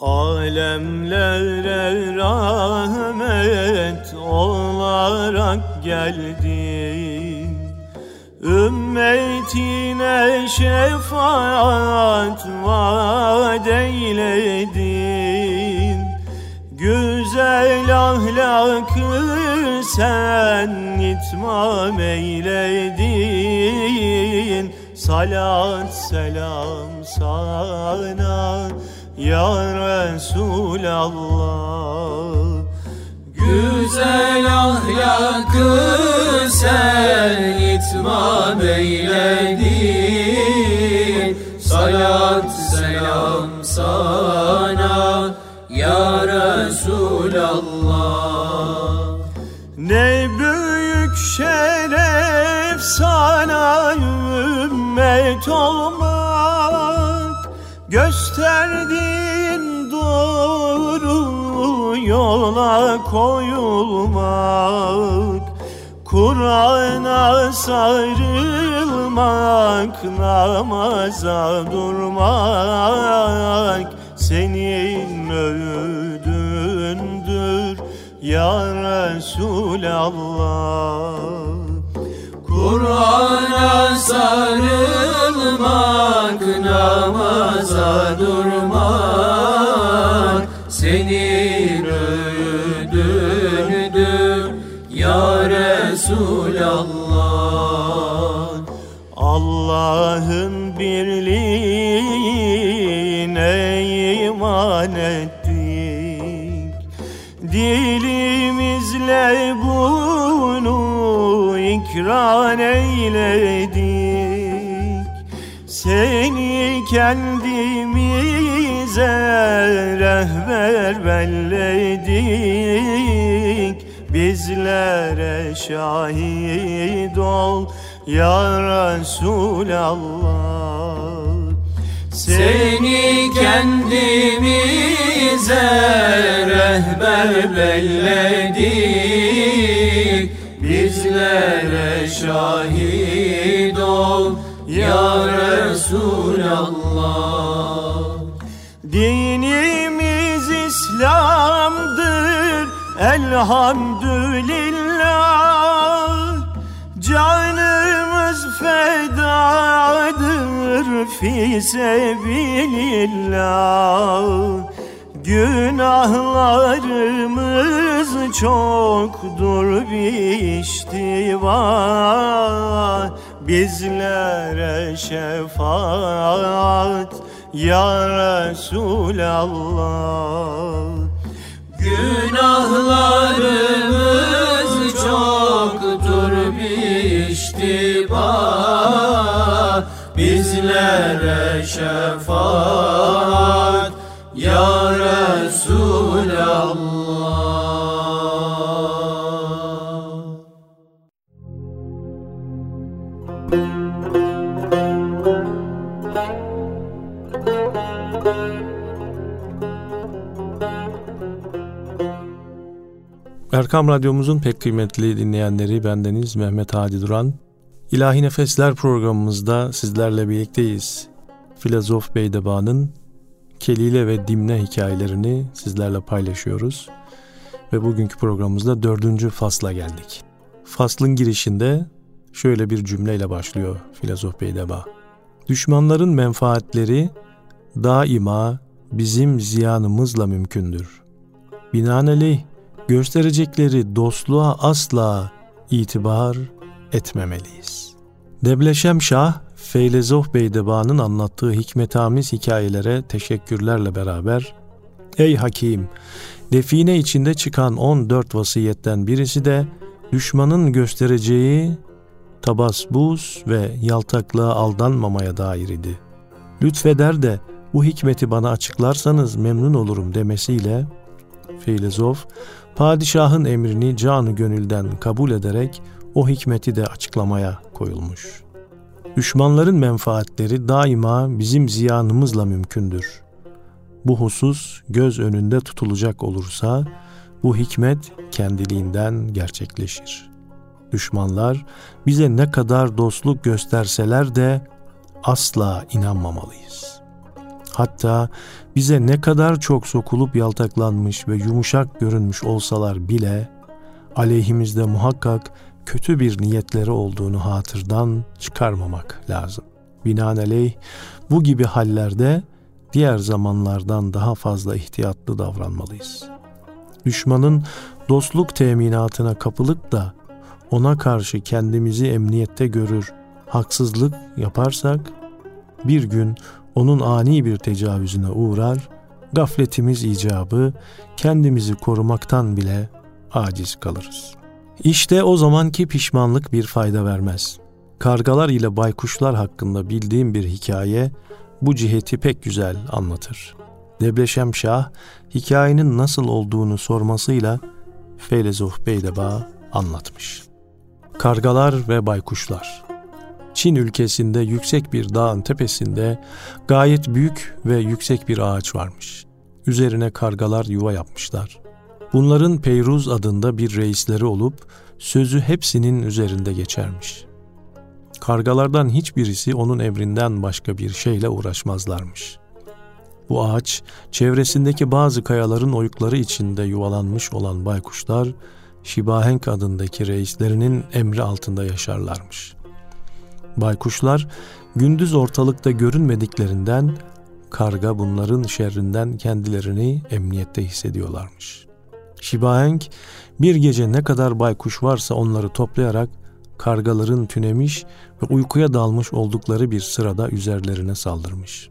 Alemlere rahmet olarak geldin. Ümmetine şefaat vaat eyledin. Güzel ahlakı sen itmam eyledin. Salat selam sana ya Resulallah. Güzel ahlakı sen itmam eyledin. Salat selam sana ya Resulallah. Ne büyük şeref sana ümmet olmak yola koyulmak Kur'an'a sarılmak, namaza durmak Senin öğüdündür ya Resulallah. Kur'an'a sarılmak, namaza durmak senin Resulallah. Allah'ın birliğine iman ettik. Dilimizle bunu ikrar eyledik. Seni kendimize rehber belledik Bizlere şahit ol ya Resulallah. Seni kendimize rehber belledik. Bizlere şahit ol ya Resulallah. Dinimiz İslam'dır elhamdülillah Canımız fedadır fi sebilillah. Günahlarımız çoktur biştiva Bizlere şefaat ya Resulallah Günahlarımız çoktur biştiba Bizlere şefaat ya Resulallah Erkam Radyomuzun pek kıymetli dinleyenleri bendeniz Mehmet Hadi Duran. İlahi Nefesler programımızda sizlerle birlikteyiz. Filozof Beydeba'nın Kelile ve Dimne hikayelerini sizlerle paylaşıyoruz. Ve bugünkü programımızda dördüncü fasla geldik. Faslın girişinde şöyle bir cümleyle başlıyor Filozof Beydeba. Düşmanların menfaatleri daima bizim ziyanımızla mümkündür. Binaenaleyh gösterecekleri dostluğa asla itibar etmemeliyiz. Debleşem Şah, Feylezoh Beydeba'nın anlattığı hikmetamiz hikayelere teşekkürlerle beraber Ey Hakim! Define içinde çıkan 14 vasiyetten birisi de düşmanın göstereceği tabasbuz ve yaltaklığa aldanmamaya dair idi. Lütfeder de bu hikmeti bana açıklarsanız memnun olurum demesiyle Feylezof, padişahın emrini canı gönülden kabul ederek o hikmeti de açıklamaya koyulmuş. Düşmanların menfaatleri daima bizim ziyanımızla mümkündür. Bu husus göz önünde tutulacak olursa bu hikmet kendiliğinden gerçekleşir. Düşmanlar bize ne kadar dostluk gösterseler de asla inanmamalıyız. Hatta bize ne kadar çok sokulup yaltaklanmış ve yumuşak görünmüş olsalar bile aleyhimizde muhakkak kötü bir niyetleri olduğunu hatırdan çıkarmamak lazım. Binaenaleyh bu gibi hallerde diğer zamanlardan daha fazla ihtiyatlı davranmalıyız. Düşmanın dostluk teminatına kapılıp da ona karşı kendimizi emniyette görür, haksızlık yaparsak bir gün onun ani bir tecavüzüne uğrar, gafletimiz icabı kendimizi korumaktan bile aciz kalırız. İşte o zamanki pişmanlık bir fayda vermez. Kargalar ile baykuşlar hakkında bildiğim bir hikaye bu ciheti pek güzel anlatır. Debleşem Şah hikayenin nasıl olduğunu sormasıyla Feylezof Beydeba anlatmış. Kargalar ve baykuşlar Çin ülkesinde yüksek bir dağın tepesinde gayet büyük ve yüksek bir ağaç varmış. Üzerine kargalar yuva yapmışlar. Bunların Peyruz adında bir reisleri olup sözü hepsinin üzerinde geçermiş. Kargalardan hiçbirisi onun emrinden başka bir şeyle uğraşmazlarmış. Bu ağaç çevresindeki bazı kayaların oyukları içinde yuvalanmış olan baykuşlar Şibahenk adındaki reislerinin emri altında yaşarlarmış. Baykuşlar gündüz ortalıkta görünmediklerinden karga bunların şerrinden kendilerini emniyette hissediyorlarmış. Şibahenk bir gece ne kadar baykuş varsa onları toplayarak kargaların tünemiş ve uykuya dalmış oldukları bir sırada üzerlerine saldırmış.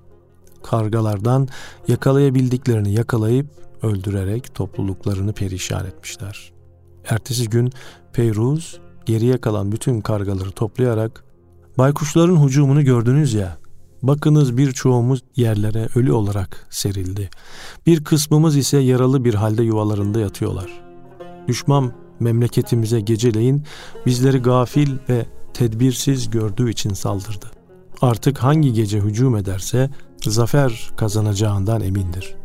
Kargalardan yakalayabildiklerini yakalayıp öldürerek topluluklarını perişan etmişler. Ertesi gün Peyruz geriye kalan bütün kargaları toplayarak baykuşların hücumunu gördünüz ya bakınız birçoğumuz yerlere ölü olarak serildi. Bir kısmımız ise yaralı bir halde yuvalarında yatıyorlar. Düşman memleketimize geceleyin bizleri gafil ve tedbirsiz gördüğü için saldırdı. Artık hangi gece hücum ederse zafer kazanacağından emindir.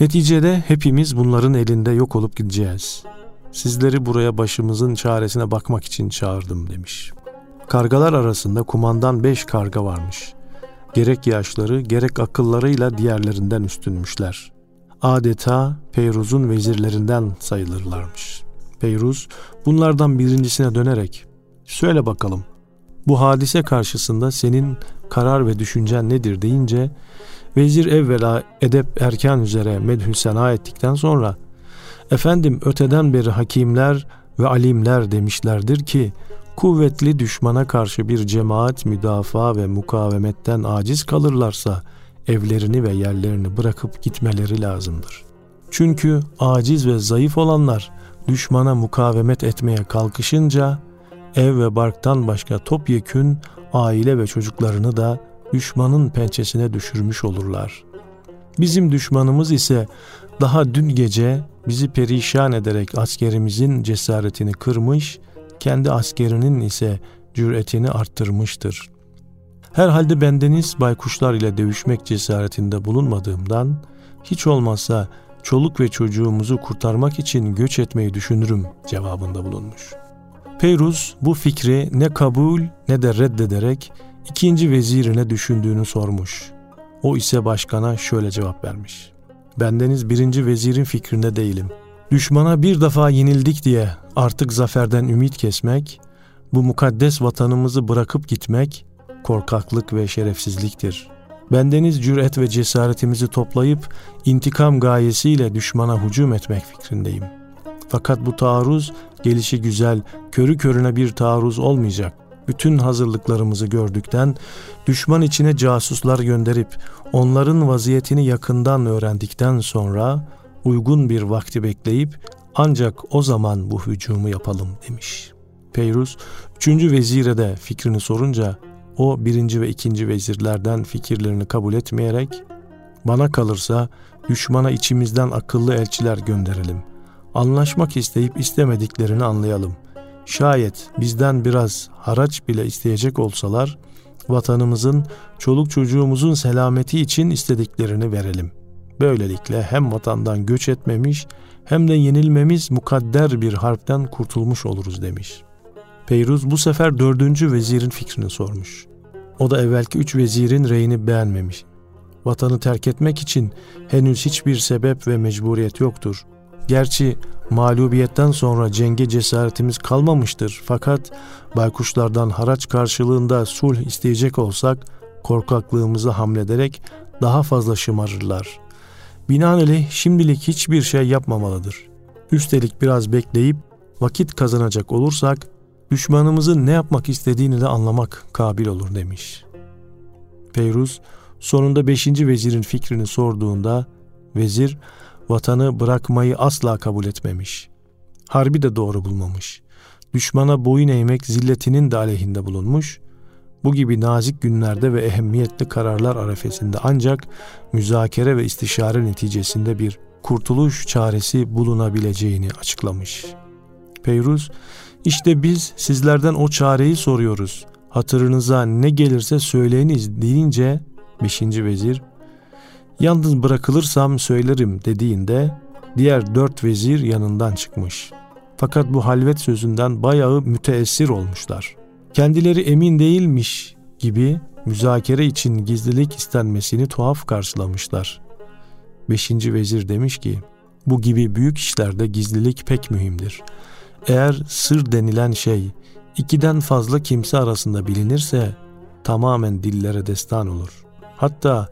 Neticede hepimiz bunların elinde yok olup gideceğiz. Sizleri buraya başımızın çaresine bakmak için çağırdım demiş. Kargalar arasında kumandan beş karga varmış. Gerek yaşları gerek akıllarıyla diğerlerinden üstünmüşler. Adeta Peyruz'un vezirlerinden sayılırlarmış. Peyruz bunlardan birincisine dönerek söyle bakalım bu hadise karşısında senin karar ve düşüncen nedir deyince vezir evvela edep erkan üzere medhü sena ettikten sonra efendim öteden beri hakimler ve alimler demişlerdir ki kuvvetli düşmana karşı bir cemaat müdafaa ve mukavemetten aciz kalırlarsa evlerini ve yerlerini bırakıp gitmeleri lazımdır. Çünkü aciz ve zayıf olanlar düşmana mukavemet etmeye kalkışınca ev ve barktan başka topyekün aile ve çocuklarını da düşmanın pençesine düşürmüş olurlar. Bizim düşmanımız ise daha dün gece bizi perişan ederek askerimizin cesaretini kırmış, kendi askerinin ise cüretini arttırmıştır. Herhalde bendeniz baykuşlar ile dövüşmek cesaretinde bulunmadığımdan hiç olmazsa çoluk ve çocuğumuzu kurtarmak için göç etmeyi düşünürüm cevabında bulunmuş. Peyruz bu fikri ne kabul ne de reddederek ikinci vezirine düşündüğünü sormuş. O ise başkana şöyle cevap vermiş. Bendeniz birinci vezirin fikrinde değilim. Düşmana bir defa yenildik diye artık zaferden ümit kesmek, bu mukaddes vatanımızı bırakıp gitmek korkaklık ve şerefsizliktir. Bendeniz cüret ve cesaretimizi toplayıp intikam gayesiyle düşmana hücum etmek fikrindeyim. Fakat bu taarruz gelişi güzel, körü körüne bir taarruz olmayacak. Bütün hazırlıklarımızı gördükten, düşman içine casuslar gönderip onların vaziyetini yakından öğrendikten sonra uygun bir vakti bekleyip ancak o zaman bu hücumu yapalım demiş. Peyrus, üçüncü vezire de fikrini sorunca o birinci ve ikinci vezirlerden fikirlerini kabul etmeyerek bana kalırsa düşmana içimizden akıllı elçiler gönderelim. Anlaşmak isteyip istemediklerini anlayalım. Şayet bizden biraz haraç bile isteyecek olsalar vatanımızın, çoluk çocuğumuzun selameti için istediklerini verelim. Böylelikle hem vatandan göç etmemiş hem de yenilmemiz mukadder bir harpten kurtulmuş oluruz demiş. Peyruz bu sefer dördüncü vezirin fikrini sormuş. O da evvelki üç vezirin reyini beğenmemiş. Vatanı terk etmek için henüz hiçbir sebep ve mecburiyet yoktur. Gerçi mağlubiyetten sonra cenge cesaretimiz kalmamıştır fakat baykuşlardan haraç karşılığında sulh isteyecek olsak korkaklığımızı hamlederek daha fazla şımarırlar. Binaenaleyh şimdilik hiçbir şey yapmamalıdır. Üstelik biraz bekleyip vakit kazanacak olursak düşmanımızın ne yapmak istediğini de anlamak kabil olur demiş. Peyruz sonunda 5. vezirin fikrini sorduğunda vezir vatanı bırakmayı asla kabul etmemiş. Harbi de doğru bulmamış. Düşmana boyun eğmek zilletinin de aleyhinde bulunmuş. Bu gibi nazik günlerde ve ehemmiyetli kararlar arefesinde ancak müzakere ve istişare neticesinde bir kurtuluş çaresi bulunabileceğini açıklamış. Peyruz, işte biz sizlerden o çareyi soruyoruz. Hatırınıza ne gelirse söyleyiniz deyince 5. vezir Yalnız bırakılırsam söylerim dediğinde diğer dört vezir yanından çıkmış. Fakat bu halvet sözünden bayağı müteessir olmuşlar. Kendileri emin değilmiş gibi müzakere için gizlilik istenmesini tuhaf karşılamışlar. Beşinci vezir demiş ki, bu gibi büyük işlerde gizlilik pek mühimdir. Eğer sır denilen şey ikiden fazla kimse arasında bilinirse tamamen dillere destan olur. Hatta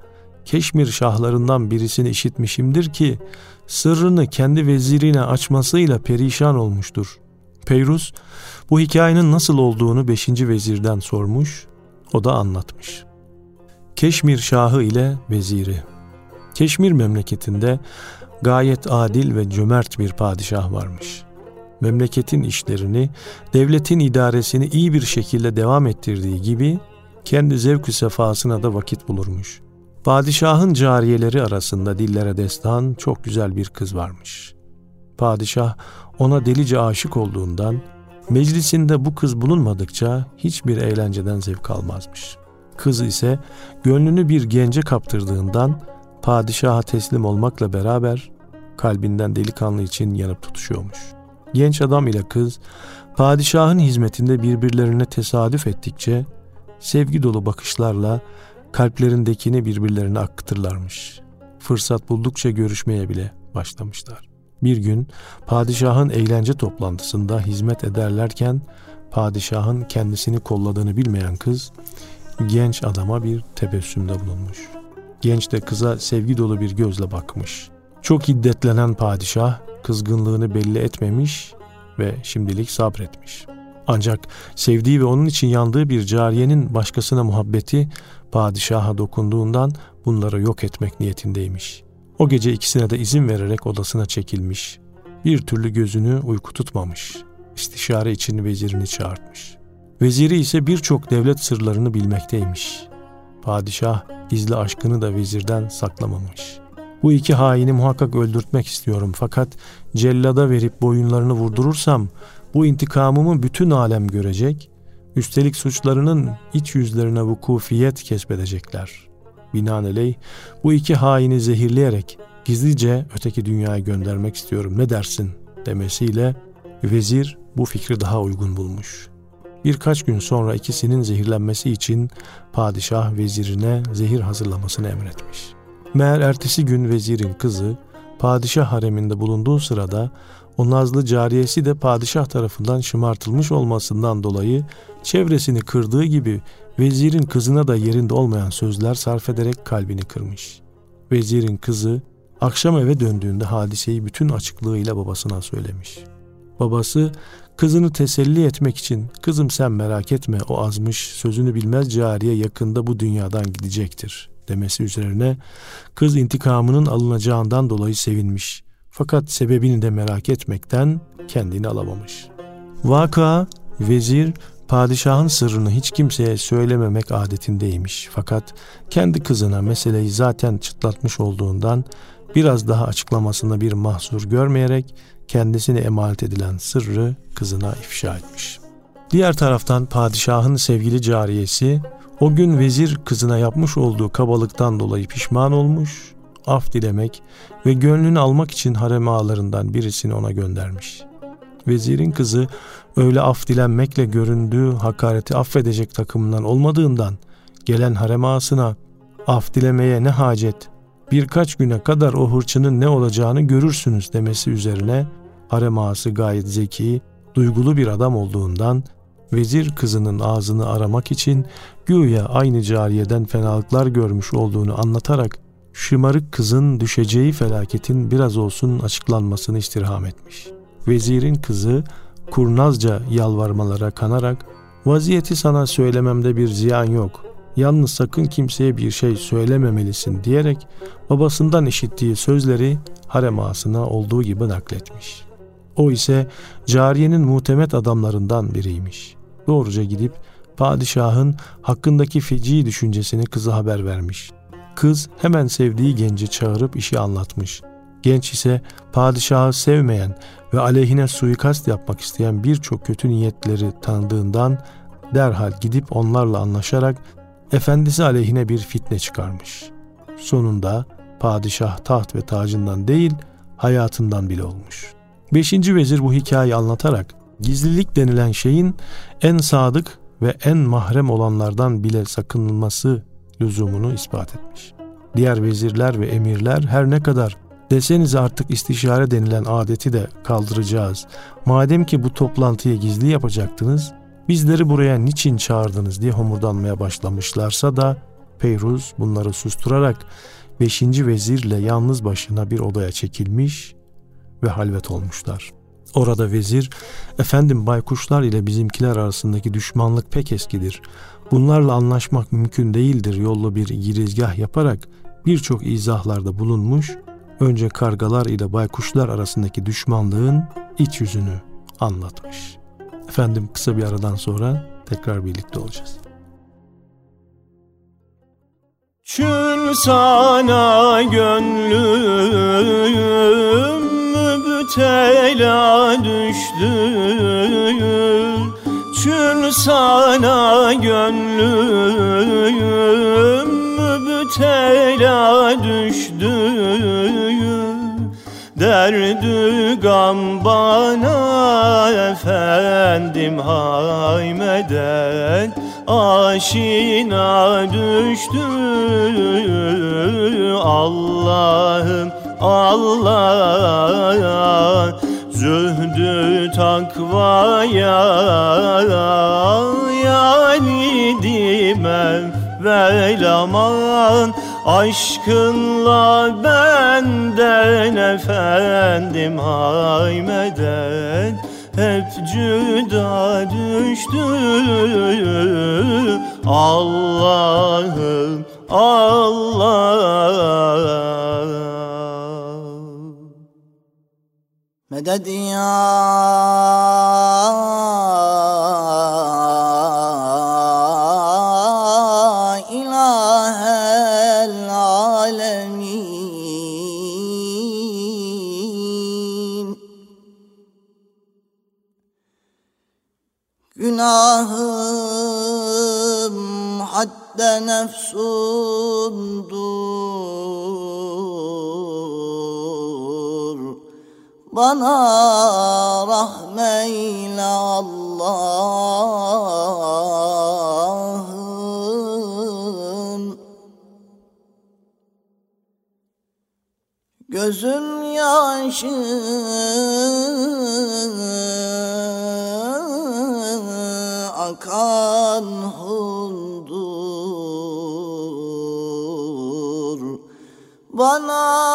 Keşmir şahlarından birisini işitmişimdir ki sırrını kendi vezirine açmasıyla perişan olmuştur. Peyrus bu hikayenin nasıl olduğunu 5. vezirden sormuş, o da anlatmış. Keşmir Şahı ile veziri Keşmir memleketinde gayet adil ve cömert bir padişah varmış. Memleketin işlerini, devletin idaresini iyi bir şekilde devam ettirdiği gibi kendi zevk sefasına da vakit bulurmuş. Padişahın cariyeleri arasında dillere destan çok güzel bir kız varmış. Padişah ona delice aşık olduğundan meclisinde bu kız bulunmadıkça hiçbir eğlenceden zevk almazmış. Kız ise gönlünü bir gence kaptırdığından padişaha teslim olmakla beraber kalbinden delikanlı için yanıp tutuşuyormuş. Genç adam ile kız padişahın hizmetinde birbirlerine tesadüf ettikçe sevgi dolu bakışlarla kalplerindekini birbirlerine akıtırlarmış. Fırsat buldukça görüşmeye bile başlamışlar. Bir gün padişahın eğlence toplantısında hizmet ederlerken padişahın kendisini kolladığını bilmeyen kız genç adama bir tebessümde bulunmuş. Genç de kıza sevgi dolu bir gözle bakmış. Çok hiddetlenen padişah kızgınlığını belli etmemiş ve şimdilik sabretmiş. Ancak sevdiği ve onun için yandığı bir cariyenin başkasına muhabbeti padişaha dokunduğundan bunları yok etmek niyetindeymiş. O gece ikisine de izin vererek odasına çekilmiş. Bir türlü gözünü uyku tutmamış. İstişare için vezirini çağırtmış. Veziri ise birçok devlet sırlarını bilmekteymiş. Padişah gizli aşkını da vezirden saklamamış. Bu iki haini muhakkak öldürtmek istiyorum fakat cellada verip boyunlarını vurdurursam bu intikamımı bütün alem görecek Üstelik suçlarının iç yüzlerine vukufiyet kesbedecekler. Binaenaleyh bu iki haini zehirleyerek gizlice öteki dünyaya göndermek istiyorum ne dersin demesiyle vezir bu fikri daha uygun bulmuş. Birkaç gün sonra ikisinin zehirlenmesi için padişah vezirine zehir hazırlamasını emretmiş. Meğer ertesi gün vezirin kızı padişah hareminde bulunduğu sırada o nazlı cariyesi de padişah tarafından şımartılmış olmasından dolayı çevresini kırdığı gibi vezirin kızına da yerinde olmayan sözler sarf ederek kalbini kırmış. Vezirin kızı akşam eve döndüğünde hadiseyi bütün açıklığıyla babasına söylemiş. Babası kızını teselli etmek için kızım sen merak etme o azmış sözünü bilmez cariye yakında bu dünyadan gidecektir demesi üzerine kız intikamının alınacağından dolayı sevinmiş. Fakat sebebini de merak etmekten kendini alamamış. Vaka vezir padişahın sırrını hiç kimseye söylememek adetindeymiş. Fakat kendi kızına meseleyi zaten çıtlatmış olduğundan biraz daha açıklamasında bir mahsur görmeyerek kendisine emanet edilen sırrı kızına ifşa etmiş. Diğer taraftan padişahın sevgili cariyesi o gün vezir kızına yapmış olduğu kabalıktan dolayı pişman olmuş, af dilemek ve gönlünü almak için harem ağalarından birisini ona göndermiş. Vezirin kızı öyle af dilenmekle göründüğü hakareti affedecek takımından olmadığından gelen harem ağasına Af dilemeye ne hacet? Birkaç güne kadar o hırçının ne olacağını görürsünüz demesi üzerine harem ağası gayet zeki, duygulu bir adam olduğundan vezir kızının ağzını aramak için güya aynı cariyeden fenalıklar görmüş olduğunu anlatarak şımarık kızın düşeceği felaketin biraz olsun açıklanmasını istirham etmiş. Vezirin kızı kurnazca yalvarmalara kanarak vaziyeti sana söylememde bir ziyan yok. Yalnız sakın kimseye bir şey söylememelisin diyerek babasından işittiği sözleri harem ağasına olduğu gibi nakletmiş. O ise cariyenin muhtemet adamlarından biriymiş. Doğruca gidip padişahın hakkındaki feci düşüncesini kıza haber vermiş. Kız hemen sevdiği genci çağırıp işi anlatmış. Genç ise padişahı sevmeyen ve aleyhine suikast yapmak isteyen birçok kötü niyetleri tanıdığından derhal gidip onlarla anlaşarak efendisi aleyhine bir fitne çıkarmış. Sonunda padişah taht ve tacından değil hayatından bile olmuş. Beşinci vezir bu hikayeyi anlatarak gizlilik denilen şeyin en sadık ve en mahrem olanlardan bile sakınılması lüzumunu ispat etmiş. Diğer vezirler ve emirler her ne kadar deseniz artık istişare denilen adeti de kaldıracağız. Madem ki bu toplantıyı gizli yapacaktınız, bizleri buraya niçin çağırdınız diye homurdanmaya başlamışlarsa da Peyruz bunları susturarak beşinci vezirle yalnız başına bir odaya çekilmiş ve halvet olmuşlar. Orada vezir, efendim baykuşlar ile bizimkiler arasındaki düşmanlık pek eskidir. Bunlarla anlaşmak mümkün değildir yollu bir girizgah yaparak birçok izahlarda bulunmuş, önce kargalar ile baykuşlar arasındaki düşmanlığın iç yüzünü anlatmış. Efendim kısa bir aradan sonra tekrar birlikte olacağız. Çün sana gönlüm müptela düştü. Çün sana gönlüm müptela düştü. Derdü gam bana efendim hay medet Aşina düştü. Allah'ım Allah Zühdü takvaya yani dimem velaman Aşkınla benden efendim hay medet hep cüda düştü. Allah'ım Allah Medet ya? İlahel alemin Günahım hadde nefsundur Bana rahmeyle Allah'ım. Gözüm yaşı akan hundur. Bana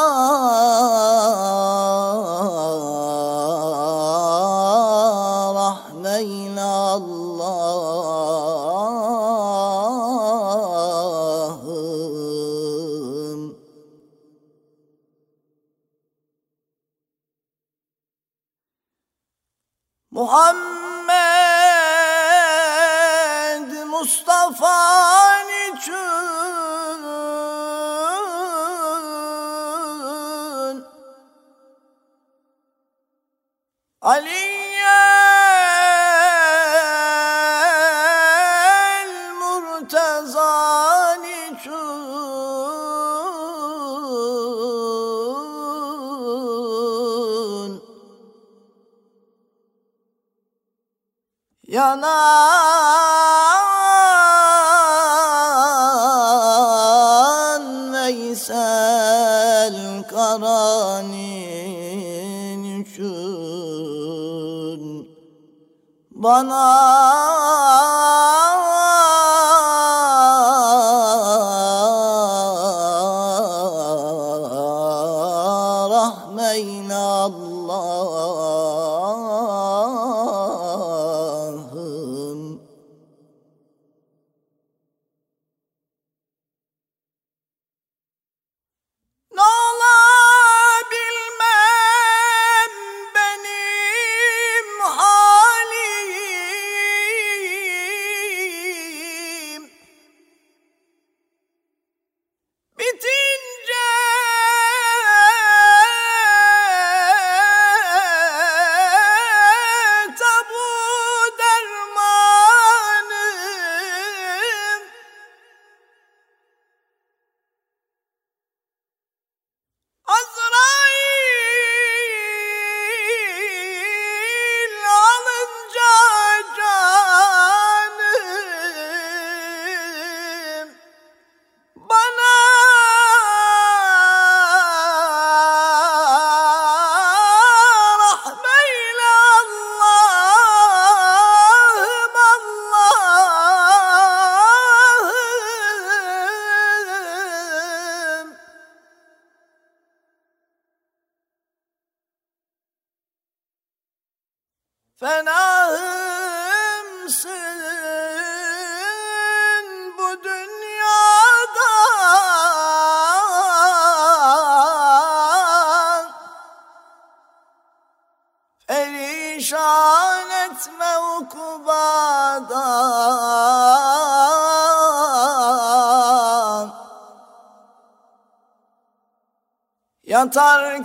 karanın üçün bana Yatarken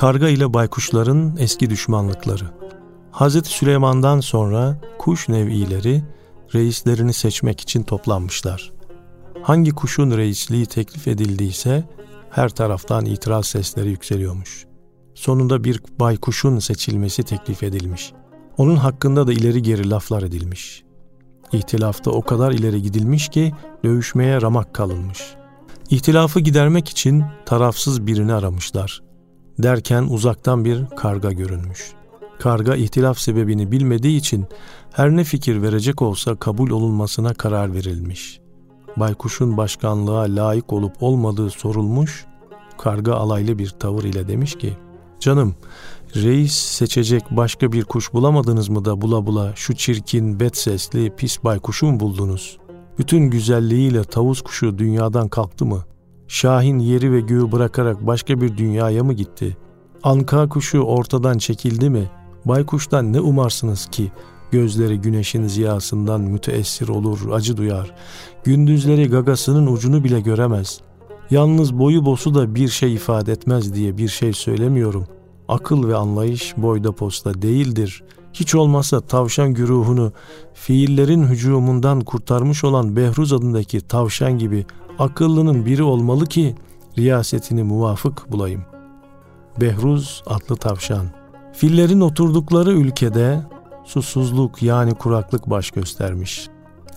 Karga ile baykuşların eski düşmanlıkları. Hazreti Süleyman'dan sonra kuş nev'ileri reislerini seçmek için toplanmışlar. Hangi kuşun reisliği teklif edildiyse her taraftan itiraz sesleri yükseliyormuş. Sonunda bir baykuşun seçilmesi teklif edilmiş. Onun hakkında da ileri geri laflar edilmiş. İhtilafta o kadar ileri gidilmiş ki dövüşmeye ramak kalınmış. İhtilafı gidermek için tarafsız birini aramışlar. Derken uzaktan bir karga görünmüş. Karga ihtilaf sebebini bilmediği için her ne fikir verecek olsa kabul olunmasına karar verilmiş. Baykuşun başkanlığa layık olup olmadığı sorulmuş. Karga alaylı bir tavır ile demiş ki, Canım, reis seçecek başka bir kuş bulamadınız mı da bula bula şu çirkin, bet sesli, pis baykuşu mu buldunuz? Bütün güzelliğiyle tavus kuşu dünyadan kalktı mı? Şahin yeri ve göğü bırakarak başka bir dünyaya mı gitti? Anka kuşu ortadan çekildi mi? Baykuştan ne umarsınız ki? Gözleri güneşin ziyasından müteessir olur, acı duyar. Gündüzleri gagasının ucunu bile göremez. Yalnız boyu bosu da bir şey ifade etmez diye bir şey söylemiyorum. Akıl ve anlayış boyda posta değildir. Hiç olmazsa tavşan güruhunu fiillerin hücumundan kurtarmış olan Behruz adındaki tavşan gibi akıllının biri olmalı ki riyasetini muvafık bulayım. Behruz adlı tavşan. Fillerin oturdukları ülkede susuzluk yani kuraklık baş göstermiş.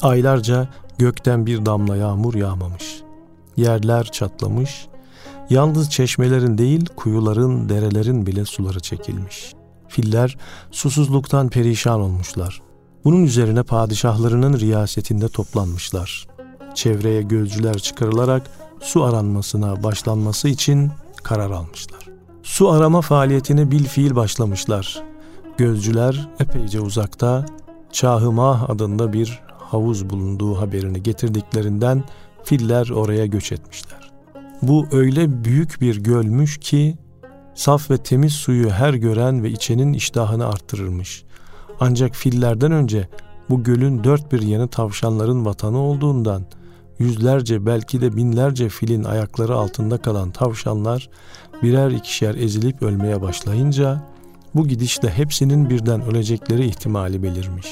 Aylarca gökten bir damla yağmur yağmamış. Yerler çatlamış. Yalnız çeşmelerin değil kuyuların, derelerin bile suları çekilmiş. Filler susuzluktan perişan olmuşlar. Bunun üzerine padişahlarının riyasetinde toplanmışlar. Çevreye gözcüler çıkarılarak su aranmasına başlanması için karar almışlar. Su arama faaliyetine bil fiil başlamışlar. Gözcüler epeyce uzakta Çahımah adında bir havuz bulunduğu haberini getirdiklerinden filler oraya göç etmişler. Bu öyle büyük bir gölmüş ki saf ve temiz suyu her gören ve içenin iştahını arttırırmış. Ancak fillerden önce bu gölün dört bir yanı tavşanların vatanı olduğundan yüzlerce belki de binlerce filin ayakları altında kalan tavşanlar birer ikişer ezilip ölmeye başlayınca bu gidişle hepsinin birden ölecekleri ihtimali belirmiş.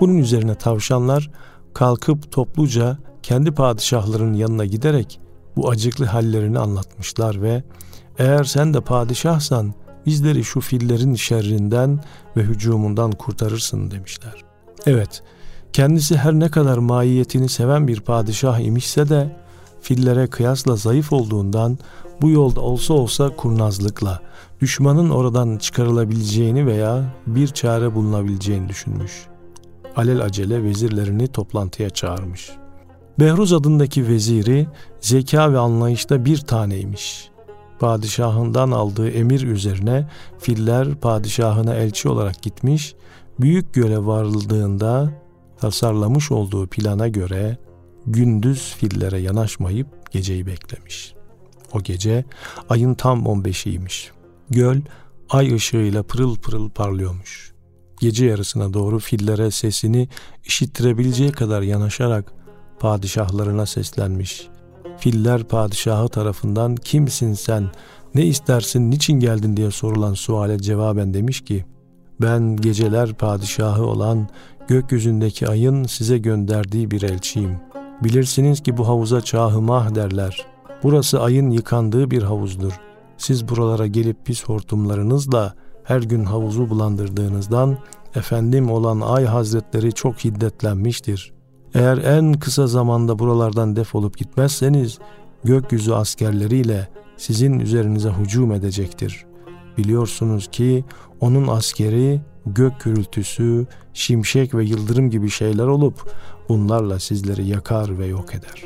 Bunun üzerine tavşanlar kalkıp topluca kendi padişahlarının yanına giderek bu acıklı hallerini anlatmışlar ve eğer sen de padişahsan bizleri şu fillerin şerrinden ve hücumundan kurtarırsın demişler. Evet, kendisi her ne kadar mahiyetini seven bir padişah imişse de fillere kıyasla zayıf olduğundan bu yolda olsa olsa kurnazlıkla düşmanın oradan çıkarılabileceğini veya bir çare bulunabileceğini düşünmüş. Alel acele vezirlerini toplantıya çağırmış. Behruz adındaki veziri zeka ve anlayışta bir taneymiş. Padişahından aldığı emir üzerine filler padişahına elçi olarak gitmiş, büyük göle varıldığında tasarlamış olduğu plana göre gündüz fillere yanaşmayıp geceyi beklemiş. O gece ayın tam 15'iymiş. Göl ay ışığıyla pırıl pırıl parlıyormuş. Gece yarısına doğru fillere sesini işittirebileceği kadar yanaşarak padişahlarına seslenmiş. Filler padişahı tarafından kimsin sen, ne istersin, niçin geldin diye sorulan suale cevaben demiş ki, ben geceler padişahı olan gökyüzündeki ayın size gönderdiği bir elçiyim. Bilirsiniz ki bu havuza çahımah derler. Burası ayın yıkandığı bir havuzdur. Siz buralara gelip pis hortumlarınızla her gün havuzu bulandırdığınızdan efendim olan ay hazretleri çok hiddetlenmiştir. Eğer en kısa zamanda buralardan defolup gitmezseniz gökyüzü askerleriyle sizin üzerinize hücum edecektir. Biliyorsunuz ki onun askeri gök gürültüsü, şimşek ve yıldırım gibi şeyler olup bunlarla sizleri yakar ve yok eder.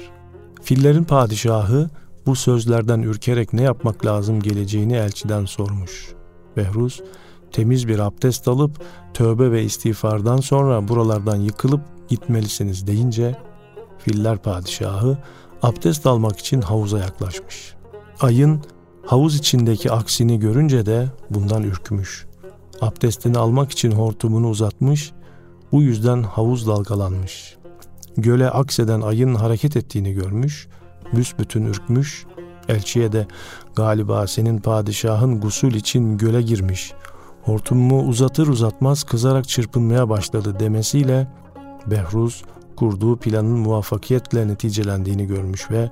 Fillerin padişahı bu sözlerden ürkerek ne yapmak lazım geleceğini elçiden sormuş. Behruz temiz bir abdest alıp tövbe ve istiğfardan sonra buralardan yıkılıp gitmelisiniz deyince filler padişahı abdest almak için havuza yaklaşmış. Ayın havuz içindeki aksini görünce de bundan ürkmüş. Abdestini almak için hortumunu uzatmış, bu yüzden havuz dalgalanmış. Göle akseden ayın hareket ettiğini görmüş, büsbütün ürkmüş, elçiye de galiba senin padişahın gusül için göle girmiş, hortumumu uzatır uzatmaz kızarak çırpınmaya başladı demesiyle Behruz kurduğu planın muvaffakiyetle neticelendiğini görmüş ve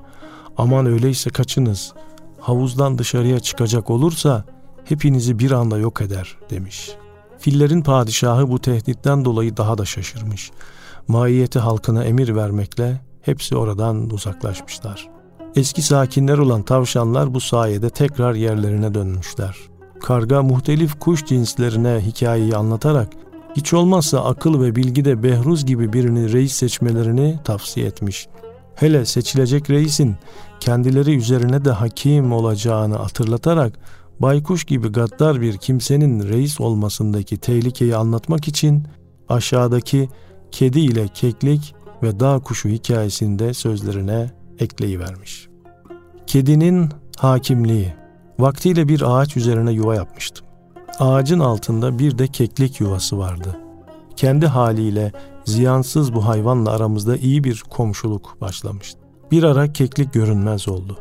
aman öyleyse kaçınız, havuzdan dışarıya çıkacak olursa hepinizi bir anda yok eder demiş. Fillerin padişahı bu tehditten dolayı daha da şaşırmış. Maiyeti halkına emir vermekle hepsi oradan uzaklaşmışlar. Eski sakinler olan tavşanlar bu sayede tekrar yerlerine dönmüşler. Karga muhtelif kuş cinslerine hikayeyi anlatarak hiç olmazsa akıl ve bilgide Behruz gibi birini reis seçmelerini tavsiye etmiş. Hele seçilecek reisin kendileri üzerine de hakim olacağını hatırlatarak baykuş gibi gaddar bir kimsenin reis olmasındaki tehlikeyi anlatmak için aşağıdaki kedi ile keklik ve dağ kuşu hikayesinde sözlerine ekleyivermiş. Kedinin hakimliği Vaktiyle bir ağaç üzerine yuva yapmıştım. Ağacın altında bir de keklik yuvası vardı. Kendi haliyle ziyansız bu hayvanla aramızda iyi bir komşuluk başlamıştı. Bir ara keklik görünmez oldu.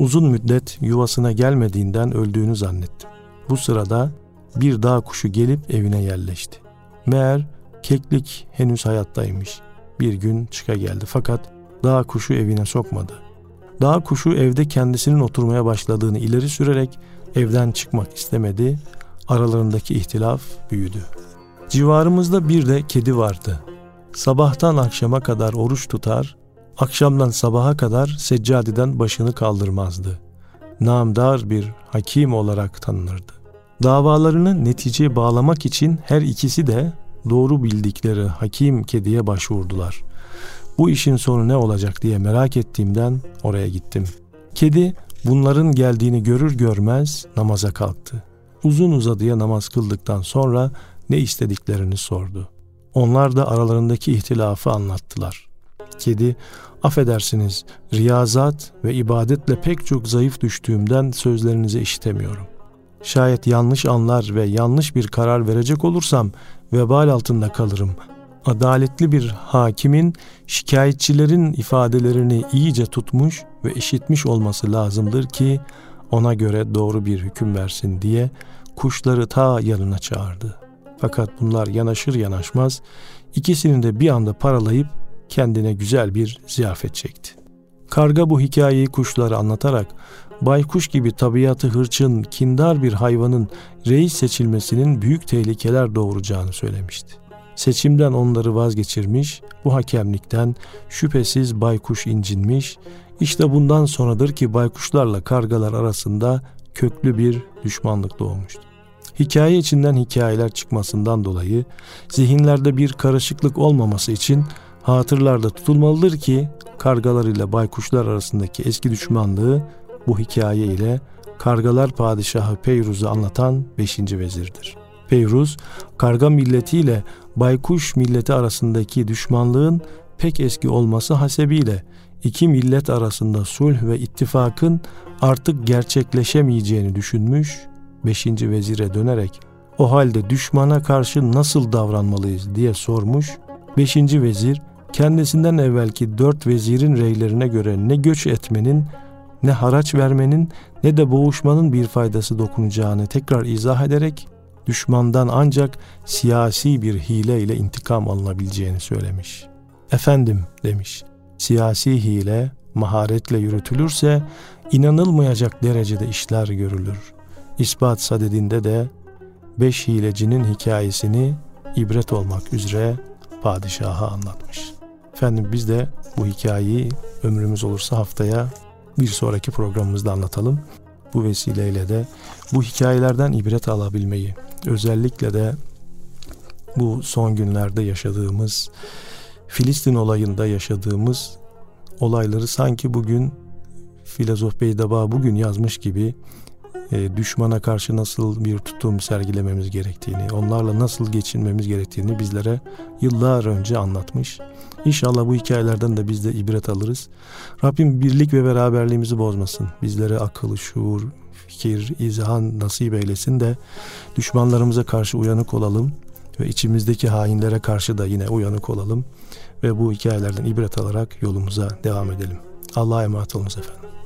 Uzun müddet yuvasına gelmediğinden öldüğünü zannettim. Bu sırada bir dağ kuşu gelip evine yerleşti. Meğer keklik henüz hayattaymış. Bir gün çıka geldi fakat dağ kuşu evine sokmadı. Dağ kuşu evde kendisinin oturmaya başladığını ileri sürerek evden çıkmak istemedi. Aralarındaki ihtilaf büyüdü. Civarımızda bir de kedi vardı. Sabahtan akşama kadar oruç tutar, akşamdan sabaha kadar seccadeden başını kaldırmazdı. Namdar bir hakim olarak tanınırdı. Davalarını neticeye bağlamak için her ikisi de doğru bildikleri hakim kediye başvurdular. Bu işin sonu ne olacak diye merak ettiğimden oraya gittim. Kedi bunların geldiğini görür görmez namaza kalktı. Uzun uzadıya namaz kıldıktan sonra ne istediklerini sordu. Onlar da aralarındaki ihtilafı anlattılar. Kedi, affedersiniz riyazat ve ibadetle pek çok zayıf düştüğümden sözlerinizi işitemiyorum. Şayet yanlış anlar ve yanlış bir karar verecek olursam vebal altında kalırım. Adaletli bir hakimin şikayetçilerin ifadelerini iyice tutmuş ve işitmiş olması lazımdır ki ona göre doğru bir hüküm versin diye kuşları ta yanına çağırdı. Fakat bunlar yanaşır yanaşmaz ikisini de bir anda paralayıp kendine güzel bir ziyafet çekti. Karga bu hikayeyi kuşlara anlatarak baykuş gibi tabiatı hırçın, kindar bir hayvanın reis seçilmesinin büyük tehlikeler doğuracağını söylemişti. Seçimden onları vazgeçirmiş, bu hakemlikten şüphesiz baykuş incinmiş, işte bundan sonradır ki baykuşlarla kargalar arasında köklü bir düşmanlık doğmuştu. Hikaye içinden hikayeler çıkmasından dolayı zihinlerde bir karışıklık olmaması için hatırlarda tutulmalıdır ki kargalar ile baykuşlar arasındaki eski düşmanlığı bu hikaye ile Kargalar Padişahı Peyruz'u anlatan 5. vezirdir. Peyruz, karga milletiyle baykuş milleti arasındaki düşmanlığın pek eski olması hasebiyle iki millet arasında sulh ve ittifakın artık gerçekleşemeyeceğini düşünmüş, 5. vezire dönerek o halde düşmana karşı nasıl davranmalıyız diye sormuş. 5. vezir kendisinden evvelki dört vezirin reylerine göre ne göç etmenin ne haraç vermenin ne de boğuşmanın bir faydası dokunacağını tekrar izah ederek düşmandan ancak siyasi bir hile ile intikam alınabileceğini söylemiş. Efendim demiş, siyasi hile maharetle yürütülürse inanılmayacak derecede işler görülür. İspat sadedinde de beş hilecinin hikayesini ibret olmak üzere padişaha anlatmış. Efendim biz de bu hikayeyi ömrümüz olursa haftaya bir sonraki programımızda anlatalım. Bu vesileyle de bu hikayelerden ibret alabilmeyi, özellikle de bu son günlerde yaşadığımız Filistin olayında yaşadığımız olayları sanki bugün filozof Beydaba bugün yazmış gibi e, düşmana karşı nasıl bir tutum sergilememiz gerektiğini, onlarla nasıl geçinmemiz gerektiğini bizlere yıllar önce anlatmış. İnşallah bu hikayelerden de biz de ibret alırız. Rabbim birlik ve beraberliğimizi bozmasın. Bizlere akıl, şuur, fikir, izhan nasip eylesin de düşmanlarımıza karşı uyanık olalım ve içimizdeki hainlere karşı da yine uyanık olalım ve bu hikayelerden ibret alarak yolumuza devam edelim. Allah'a emanet olunuz efendim.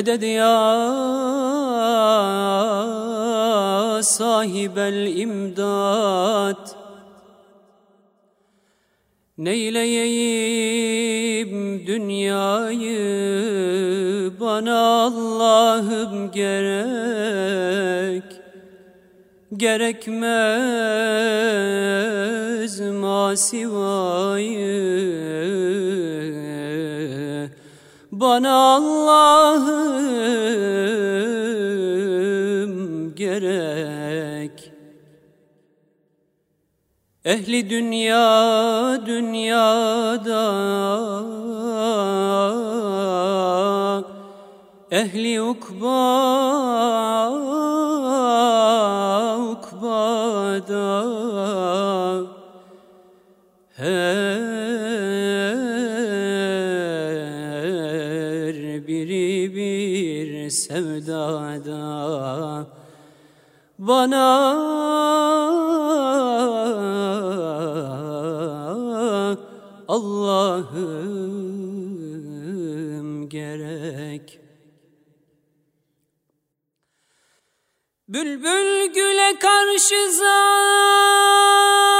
Meded ya sahibel imdat Neyleyeyim dünyayı? Bana Allah'ım gerek Gerekmez masivayı. Bana Allah'ım gerek. Ehli dünya dünyada Ehli ukba sevdada. Bana Allah'ım gerek. Bülbül güle karşı zan.